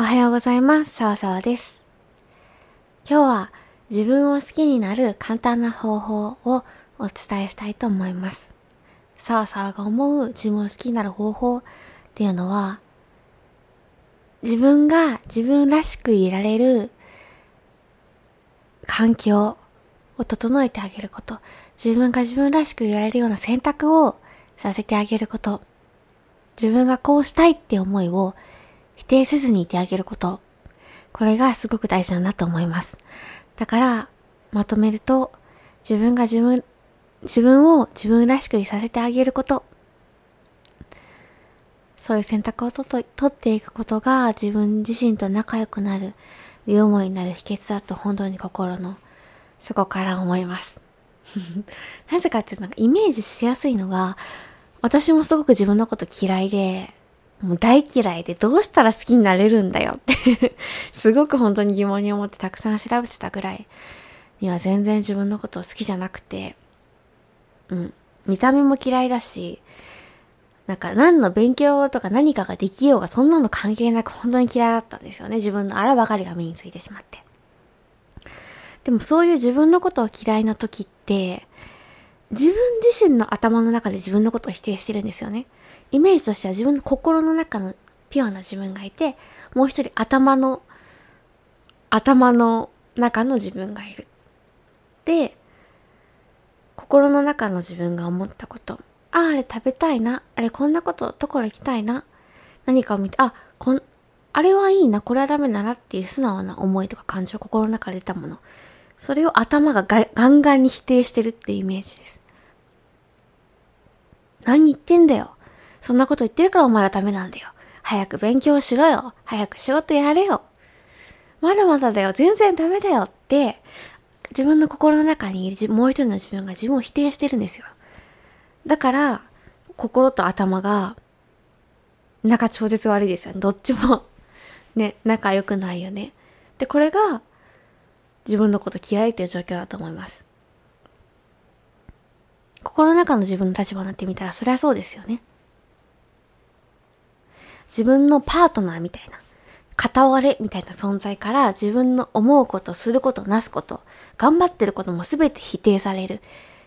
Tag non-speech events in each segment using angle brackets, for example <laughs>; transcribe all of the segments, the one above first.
おはようございます。さわさわです。今日は自分を好きになる簡単な方法をお伝えしたいと思います。さわさわが思う自分を好きになる方法っていうのは、自分が自分らしくいられる環境を整えてあげること、自分が自分らしくいられるような選択をさせてあげること、自分がこうしたいって思いを否定せずにいてあげること。これがすごく大事だなと思います。だから、まとめると、自分が自分、自分を自分らしくいさせてあげること。そういう選択をとと取っていくことが自分自身と仲良くなる、両思いになる秘訣だと本当に心の底から思います。<laughs> なぜかっていうとなんかイメージしやすいのが、私もすごく自分のこと嫌いで、もう大嫌いでどうしたら好きになれるんだよって <laughs> すごく本当に疑問に思ってたくさん調べてたぐらいには全然自分のことを好きじゃなくて、うん。見た目も嫌いだし、なんか何の勉強とか何かができようがそんなの関係なく本当に嫌いだったんですよね。自分のあらばかりが目についてしまって。でもそういう自分のことを嫌いな時って、自分自身の頭の中で自分のことを否定してるんですよね。イメージとしては自分の心の中のピュアな自分がいて、もう一人頭の、頭の中の自分がいる。で、心の中の自分が思ったこと。ああ、れ食べたいな。あれこんなこと、ところ行きたいな。何かを見て、あ、こん、あれはいいな、これはダメだなっていう素直な思いとか感情、心の中で出たもの。それを頭がガガンガンに否定してるっていうイメージです。何言ってんだよ。そんなこと言ってるからお前はダメなんだよ。早く勉強しろよ。早く仕事やれよ。まだまだだよ。全然ダメだよって、自分の心の中にいるもう一人の自分が自分を否定してるんですよ。だから、心と頭が、仲超絶悪いですよね。どっちも、<laughs> ね、仲良くないよね。で、これが、自分のこと嫌いっていう状況だと思います。心の中の自分の立場になってみたら、そりゃそうですよね。自分のパートナーみたいな、片割れみたいな存在から自分の思うこと、すること、なすこと、頑張ってることも全て否定される。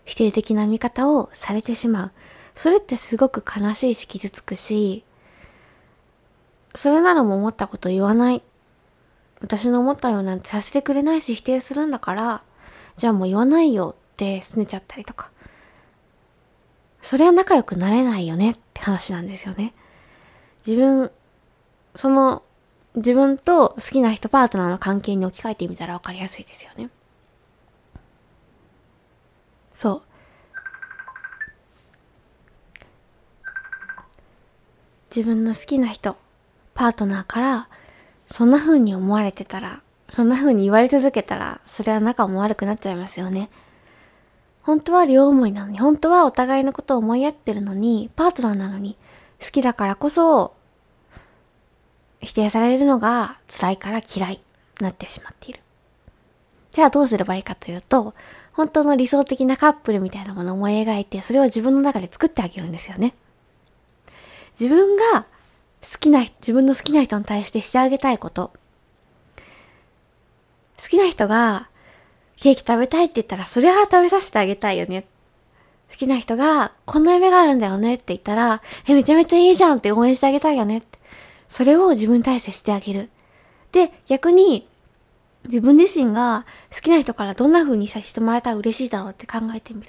否定的な見方をされてしまう。それってすごく悲しいし傷つくし、それならも思ったこと言わない。私の思ったようなんてさせてくれないし否定するんだから、じゃあもう言わないよって拗ねちゃったりとか。それは仲良くなれないよねって話なんですよね。自分、その、自分と好きな人、パートナーの関係に置き換えてみたら分かりやすいですよね。そう。自分の好きな人、パートナーから、そんな風に思われてたら、そんな風に言われ続けたら、それは仲も悪くなっちゃいますよね。本当は両思いなのに、本当はお互いのことを思いやってるのに、パートナーなのに、好きだからこそ、否定されるのが辛いから嫌いなってしまっている。じゃあどうすればいいかというと、本当の理想的なカップルみたいなものを思い描いて、それを自分の中で作ってあげるんですよね。自分が好きな、自分の好きな人に対してしてあげたいこと。好きな人がケーキ食べたいって言ったら、それは食べさせてあげたいよね。好きな人が、こんな夢があるんだよねって言ったら、え、めちゃめちゃいいじゃんって応援してあげたいよねって。それを自分に対してしてあげる。で、逆に、自分自身が好きな人からどんな風にさしてもらえたら嬉しいだろうって考えてみる。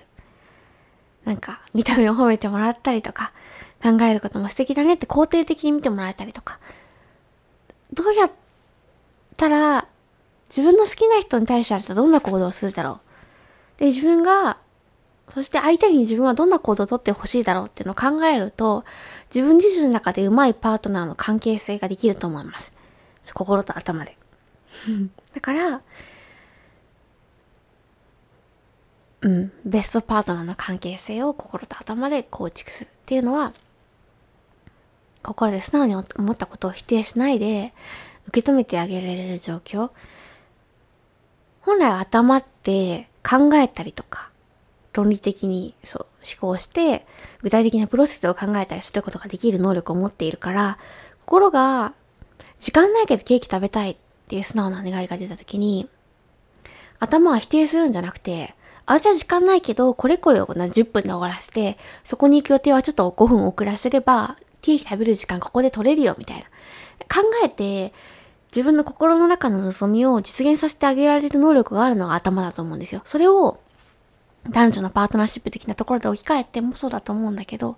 なんか、見た目を褒めてもらったりとか、考えることも素敵だねって肯定的に見てもらえたりとか。どうやったら、自分の好きな人に対してあったらどんな行動をするだろう？で、自分が、そして相手に自分はどんな行動をとってほしいだろうっていうのを考えると、自分自身の中でうまいパートナーの関係性ができると思います。心と頭で。<laughs> だから、うん、ベストパートナーの関係性を心と頭で構築するっていうのは、心で素直に思ったことを否定しないで受け止めてあげられる状況。本来頭って考えたりとか、論理的にそう思考して、具体的なプロセスを考えたりすることができる能力を持っているから、心が時間ないけどケーキ食べたいっていう素直な願いが出た時に、頭は否定するんじゃなくて、あ、じゃあ時間ないけど、これこれを10分で終わらせて、そこに行く予定はちょっと5分遅らせれば、ケーキ食べる時間ここで取れるよ、みたいな。考えて、自分の心の中の望みを実現させてあげられる能力があるのが頭だと思うんですよ。それを、男女のパートナーシップ的なところで置き換えてもそうだと思うんだけど、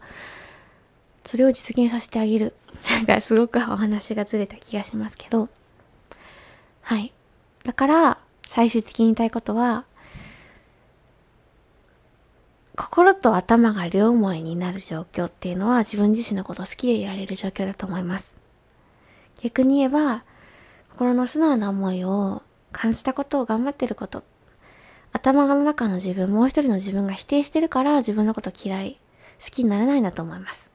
それを実現させてあげる。なんかすごくお話がずれた気がしますけど。はい。だから、最終的に言いたいことは、心と頭が両思いになる状況っていうのは自分自身のことを好きでいられる状況だと思います。逆に言えば、心の素直な思いを感じたことを頑張ってること、頭の中の自分、もう一人の自分が否定してるから自分のこと嫌い、好きになれないんだと思います。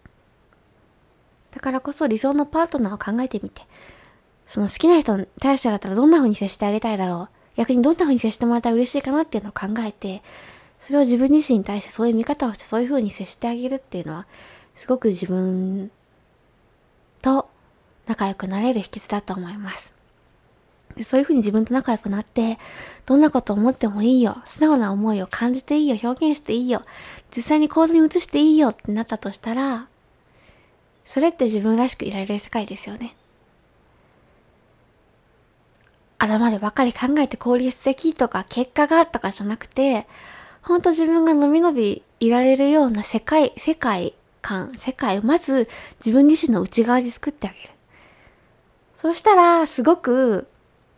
だからこそ理想のパートナーを考えてみて、その好きな人に対してだったらどんな風に接してあげたいだろう。逆にどんな風に接してもらったら嬉しいかなっていうのを考えて、それを自分自身に対してそういう見方をしてそういう風に接してあげるっていうのは、すごく自分と仲良くなれる秘訣だと思います。そういう風に自分と仲良くなって、どんなこと思ってもいいよ。素直な思いを感じていいよ。表現していいよ。実際に行動に移していいよってなったとしたら、それって自分らしくいられる世界ですよね。頭でばかり考えて効率的とか結果がとかじゃなくて、ほんと自分がのびのびいられるような世界、世界観、世界をまず自分自身の内側で作ってあげる。そうしたら、すごく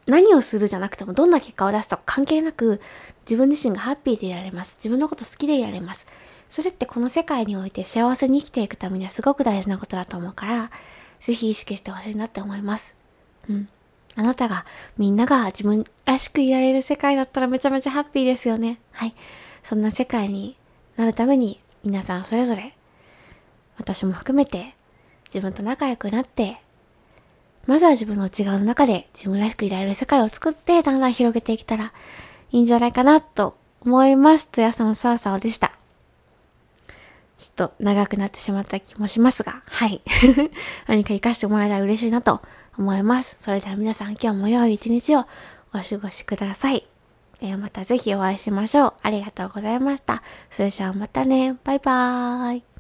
何をするじゃなくても、どんな結果を出すとか関係なく、自分自身がハッピーでいられます。自分のこと好きでいられます。それってこの世界において幸せに生きていくためにはすごく大事なことだと思うから、ぜひ意識してほしいなって思います。うん。あなたが、みんなが自分らしくいられる世界だったらめちゃめちゃハッピーですよね。はい。そんな世界になるために皆さんそれぞれ私も含めて自分と仲良くなってまずは自分の内側の中で自分らしくいられる世界を作ってだんだん広げていけたらいいんじゃないかなと思います。とやさのさわさわでした。ちょっと長くなってしまった気もしますが、はい。<laughs> 何か活かしてもらえたら嬉しいなと思います。それでは皆さん今日も良い一日をお過ごしください。えー、またぜひお会いしましょう。ありがとうございました。それじゃあまたね。バイバーイ。